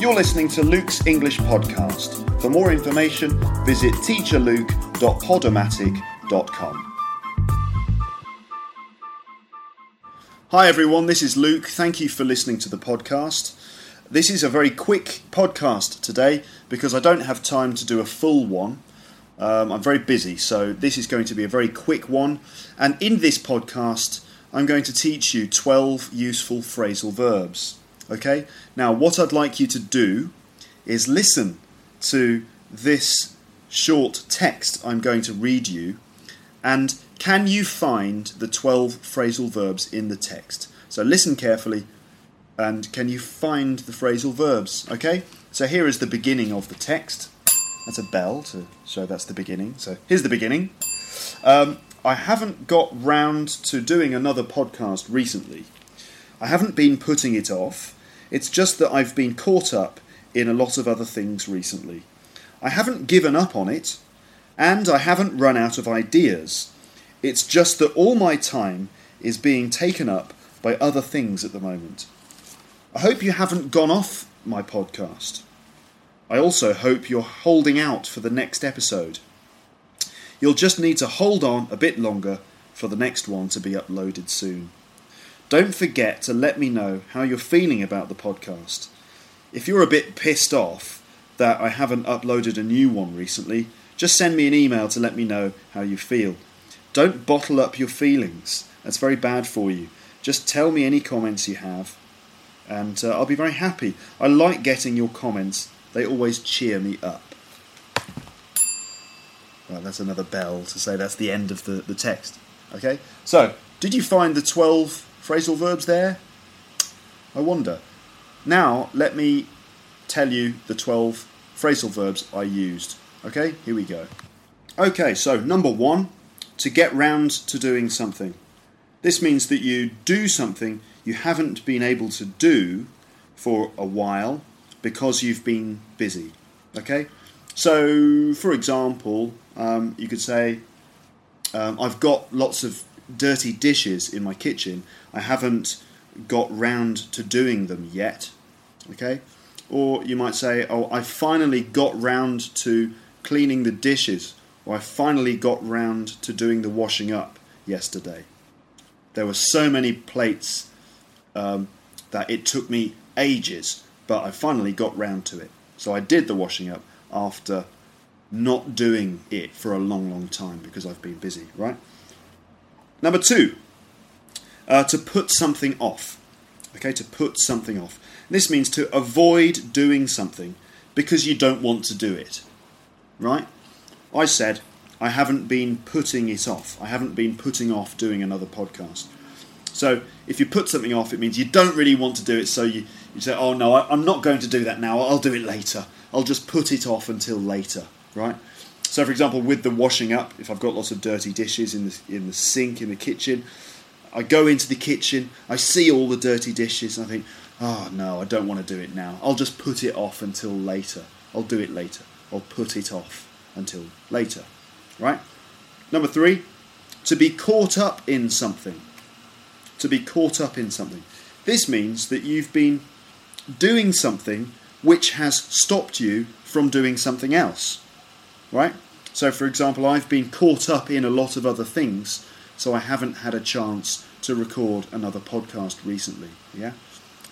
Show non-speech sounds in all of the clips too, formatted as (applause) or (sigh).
You're listening to Luke's English Podcast. For more information, visit teacherluke.podomatic.com. Hi everyone, this is Luke. Thank you for listening to the podcast. This is a very quick podcast today because I don't have time to do a full one. Um, I'm very busy, so this is going to be a very quick one. And in this podcast, I'm going to teach you 12 useful phrasal verbs. Okay? Now, what I'd like you to do is listen to this short text I'm going to read you and can you find the 12 phrasal verbs in the text? So listen carefully and can you find the phrasal verbs? Okay? So here is the beginning of the text. That's a bell to show that's the beginning. So here's the beginning. Um, I haven't got round to doing another podcast recently. I haven't been putting it off. It's just that I've been caught up in a lot of other things recently. I haven't given up on it, and I haven't run out of ideas. It's just that all my time is being taken up by other things at the moment. I hope you haven't gone off my podcast. I also hope you're holding out for the next episode. You'll just need to hold on a bit longer for the next one to be uploaded soon. Don't forget to let me know how you're feeling about the podcast. If you're a bit pissed off that I haven't uploaded a new one recently, just send me an email to let me know how you feel. Don't bottle up your feelings, that's very bad for you. Just tell me any comments you have, and uh, I'll be very happy. I like getting your comments, they always cheer me up. Well, that's another bell to say that's the end of the, the text. Okay? So, did you find the 12 phrasal verbs there? I wonder. Now, let me tell you the 12 phrasal verbs I used. Okay, here we go. Okay, so number one, to get round to doing something. This means that you do something you haven't been able to do for a while because you've been busy. Okay, so for example, um, you could say, um, I've got lots of dirty dishes in my kitchen. I haven't got round to doing them yet. Okay? Or you might say, Oh, I finally got round to cleaning the dishes, or I finally got round to doing the washing up yesterday. There were so many plates um, that it took me ages, but I finally got round to it. So I did the washing up after not doing it for a long, long time because I've been busy, right? Number two, uh, to put something off. Okay, to put something off. This means to avoid doing something because you don't want to do it, right? I said I haven't been putting it off. I haven't been putting off doing another podcast. So if you put something off, it means you don't really want to do it. So you, you say, oh no, I, I'm not going to do that now. I'll do it later. I'll just put it off until later, right? So, for example, with the washing up, if I've got lots of dirty dishes in the, in the sink in the kitchen, I go into the kitchen, I see all the dirty dishes, and I think, oh no, I don't want to do it now. I'll just put it off until later. I'll do it later. I'll put it off until later, right? Number three, to be caught up in something. To be caught up in something. This means that you've been doing something which has stopped you from doing something else. Right? So, for example, I've been caught up in a lot of other things, so I haven't had a chance to record another podcast recently. Yeah?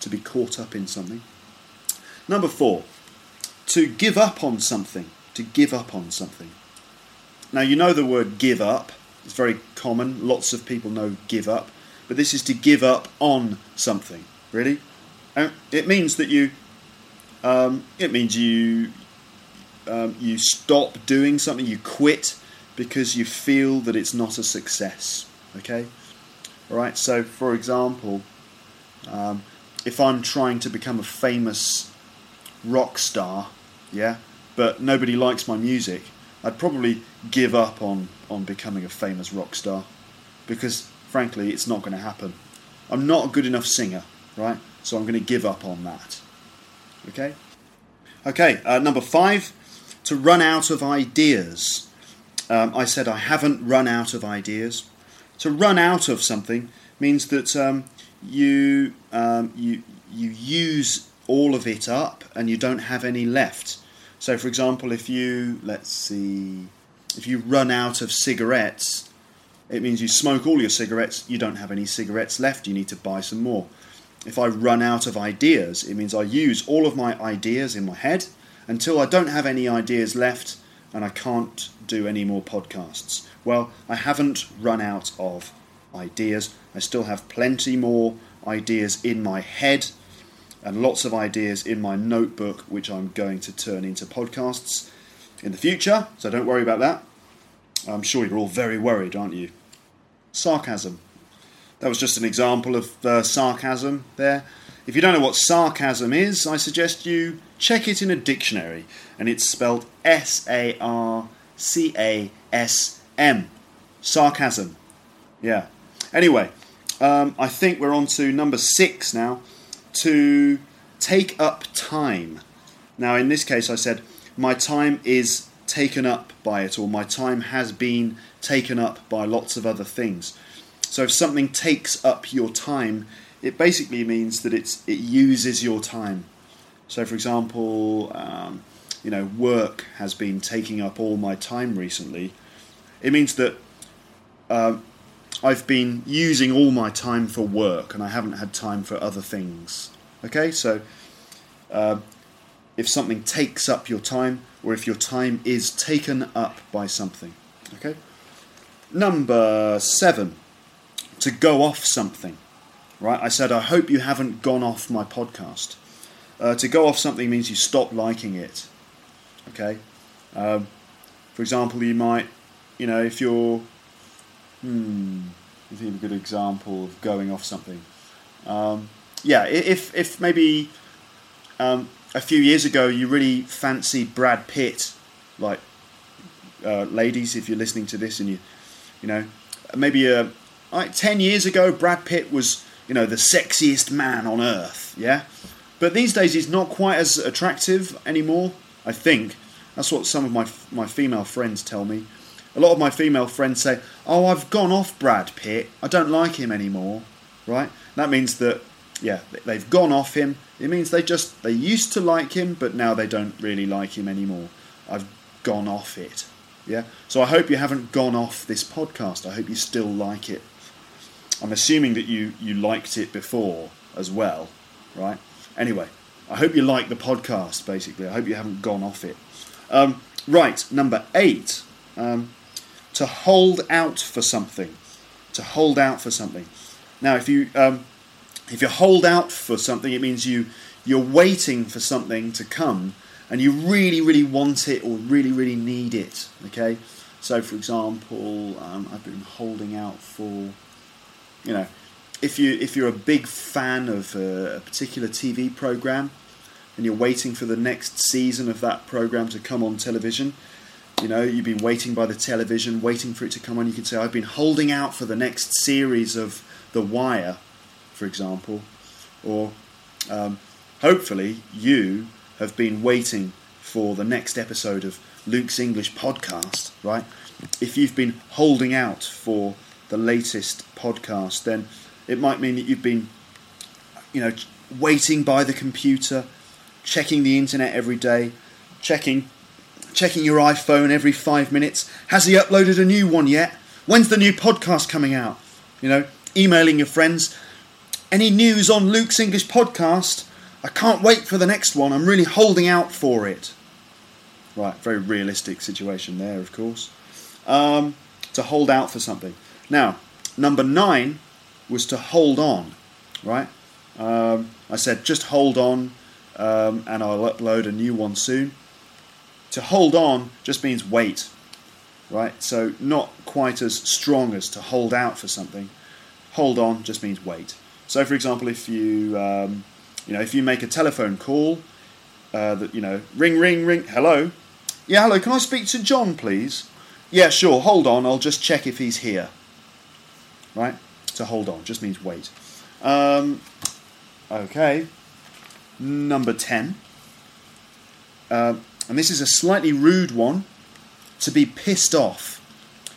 To be caught up in something. Number four, to give up on something. To give up on something. Now, you know the word give up, it's very common. Lots of people know give up, but this is to give up on something. Really? And it means that you um, it means you um, you stop doing something, you quit because you feel that it's not a success. Okay, all right. So, for example, um, if I'm trying to become a famous rock star, yeah, but nobody likes my music, I'd probably give up on, on becoming a famous rock star because, frankly, it's not going to happen. I'm not a good enough singer, right? So I'm going to give up on that. Okay? Okay, uh, number five, to run out of ideas. Um, I said I haven't run out of ideas. To run out of something means that um, you, um, you, you use all of it up and you don't have any left. So, for example, if you, let's see, if you run out of cigarettes, it means you smoke all your cigarettes, you don't have any cigarettes left, you need to buy some more. If I run out of ideas, it means I use all of my ideas in my head until I don't have any ideas left and I can't do any more podcasts. Well, I haven't run out of ideas. I still have plenty more ideas in my head and lots of ideas in my notebook, which I'm going to turn into podcasts in the future. So don't worry about that. I'm sure you're all very worried, aren't you? Sarcasm. That was just an example of uh, sarcasm there. If you don't know what sarcasm is, I suggest you check it in a dictionary, and it's spelled S A R C A S M. Sarcasm. Yeah. Anyway, um, I think we're on to number six now to take up time. Now, in this case, I said, my time is taken up by it, or my time has been taken up by lots of other things. So, if something takes up your time, it basically means that it's, it uses your time. So, for example, um, you know, work has been taking up all my time recently. It means that um, I've been using all my time for work and I haven't had time for other things. Okay, so uh, if something takes up your time or if your time is taken up by something. Okay, number seven, to go off something. Right, I said, I hope you haven't gone off my podcast. Uh, to go off something means you stop liking it. Okay, um, for example, you might, you know, if you're Hmm. I think a good example of going off something. Um, yeah, if if maybe um, a few years ago you really fancied Brad Pitt, like uh, ladies, if you're listening to this and you, you know, maybe uh, like ten years ago Brad Pitt was you know the sexiest man on earth, yeah. But these days he's not quite as attractive anymore. I think that's what some of my my female friends tell me a lot of my female friends say, "Oh, I've gone off Brad Pitt. I don't like him anymore." Right? That means that yeah, they've gone off him. It means they just they used to like him, but now they don't really like him anymore. I've gone off it. Yeah. So I hope you haven't gone off this podcast. I hope you still like it. I'm assuming that you you liked it before as well, right? Anyway, I hope you like the podcast. Basically, I hope you haven't gone off it. Um, right, number eight. Um, to hold out for something. To hold out for something. Now, if you um, if you hold out for something, it means you you're waiting for something to come, and you really, really want it or really, really need it. Okay. So, for example, um, I've been holding out for, you know, if you if you're a big fan of a, a particular TV program, and you're waiting for the next season of that program to come on television, you know, you've been waiting by the television, waiting for it to come on. You can say, I've been holding out for the next series of The Wire, for example. Or um, hopefully you have been waiting for the next episode of Luke's English podcast, right? If you've been holding out for the latest podcast, then it might mean that you've been, you know, waiting by the computer, checking the internet every day, checking checking your iPhone every five minutes. Has he uploaded a new one yet? When's the new podcast coming out? You know, emailing your friends. Any news on Luke's English podcast? I can't wait for the next one. I'm really holding out for it. Right, very realistic situation there, of course. Um, to hold out for something. Now, number nine was to hold on, right? Um, I said just hold on um, and I'll upload a new one soon. To hold on just means wait, right? So not quite as strong as to hold out for something. Hold on just means wait. So, for example, if you um, You know, if you make a telephone call, uh, that you know, ring, ring, ring. Hello. Yeah, hello. Can I speak to John, please? Yeah, sure. Hold on. I'll just check if he's here. Right. To hold on just means wait. Um, okay. Number ten. Uh, and this is a slightly rude one. To be pissed off.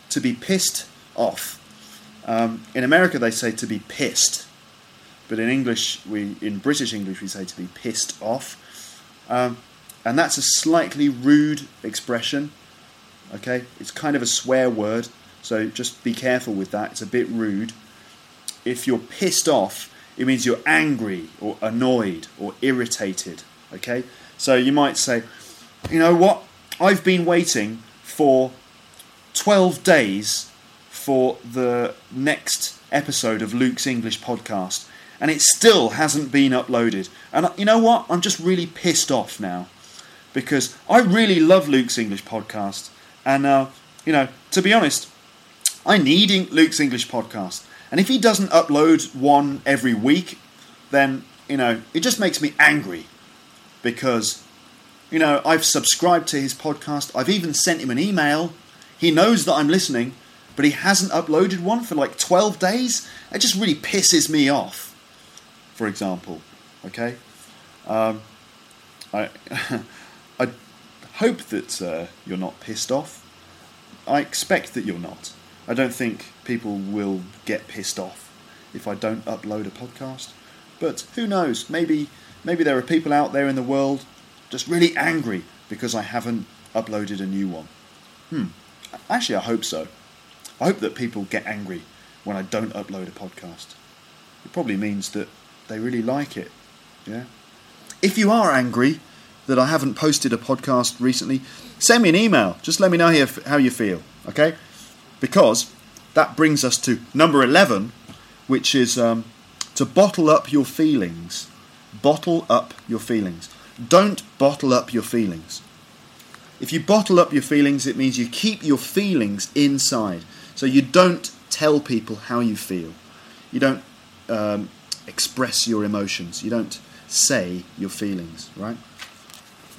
To be pissed off. Um, in America, they say to be pissed, but in English, we in British English, we say to be pissed off, um, and that's a slightly rude expression. Okay, it's kind of a swear word, so just be careful with that. It's a bit rude. If you're pissed off, it means you're angry or annoyed or irritated. Okay, so you might say, you know what? I've been waiting for 12 days for the next episode of Luke's English podcast, and it still hasn't been uploaded. And you know what? I'm just really pissed off now because I really love Luke's English podcast, and uh, you know, to be honest, I need Luke's English podcast, and if he doesn't upload one every week, then you know, it just makes me angry because you know, I've subscribed to his podcast. I've even sent him an email. He knows that I'm listening, but he hasn't uploaded one for like 12 days. It just really pisses me off, for example. Okay? Um, I, (laughs) I hope that uh, you're not pissed off. I expect that you're not. I don't think people will get pissed off if I don't upload a podcast. But who knows? Maybe maybe there are people out there in the world just really angry because I haven't uploaded a new one. Hmm. Actually, I hope so. I hope that people get angry when I don't upload a podcast. It probably means that they really like it. Yeah. If you are angry that I haven't posted a podcast recently, send me an email. Just let me know how you feel, okay? Because that brings us to number 11, which is um, to bottle up your feelings. Bottle up your feelings. Don't bottle up your feelings. If you bottle up your feelings, it means you keep your feelings inside. So you don't tell people how you feel. You don't um, express your emotions. You don't say your feelings, right?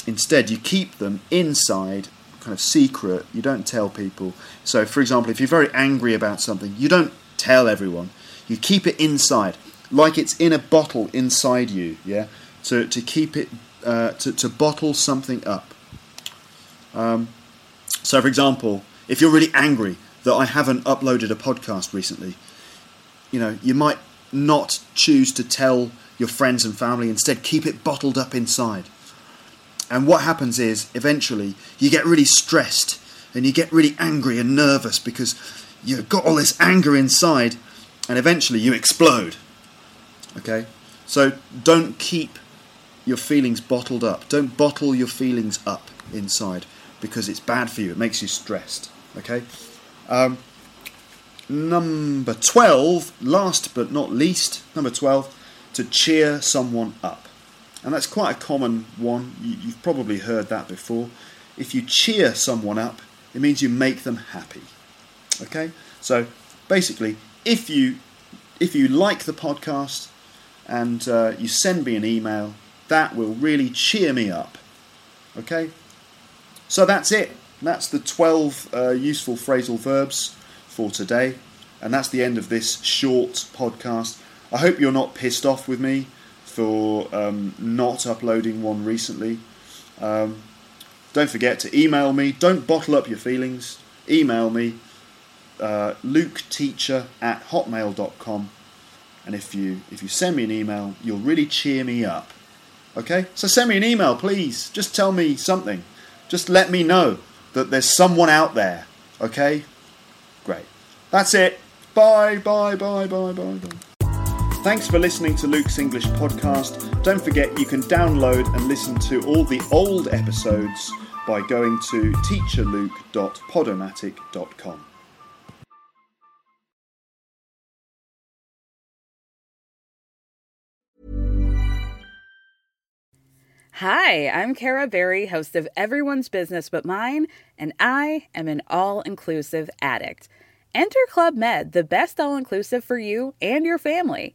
Instead, you keep them inside, kind of secret. You don't tell people. So, for example, if you're very angry about something, you don't tell everyone. You keep it inside, like it's in a bottle inside you, yeah? To, to keep it, uh, to, to bottle something up. Um, so, for example, if you're really angry that I haven't uploaded a podcast recently. You know, you might not choose to tell your friends and family, instead, keep it bottled up inside. And what happens is, eventually, you get really stressed and you get really angry and nervous because you've got all this anger inside, and eventually you explode. Okay? So don't keep your feelings bottled up. Don't bottle your feelings up inside because it's bad for you. It makes you stressed. Okay? Um, number 12, last but not least, number 12, to cheer someone up. And that's quite a common one. You've probably heard that before. If you cheer someone up, it means you make them happy. Okay? So basically, if you if you like the podcast and uh, you send me an email, that will really cheer me up. Okay? So that's it. That's the 12 uh, useful phrasal verbs for today, and that's the end of this short podcast. I hope you're not pissed off with me for um, not uploading one recently. Um, don't forget to email me. Don't bottle up your feelings. Email me, uh, luketeacher at hotmail.com. And if you if you send me an email, you'll really cheer me up. Okay? So send me an email, please. Just tell me something. Just let me know that there's someone out there. Okay? Great. That's it. Bye, bye, bye, bye, bye, bye. Thanks for listening to Luke's English podcast. Don't forget you can download and listen to all the old episodes by going to teacherluke.podomatic.com. Hi, I'm Kara Berry, host of Everyone's Business But Mine, and I am an all inclusive addict. Enter Club Med, the best all inclusive for you and your family.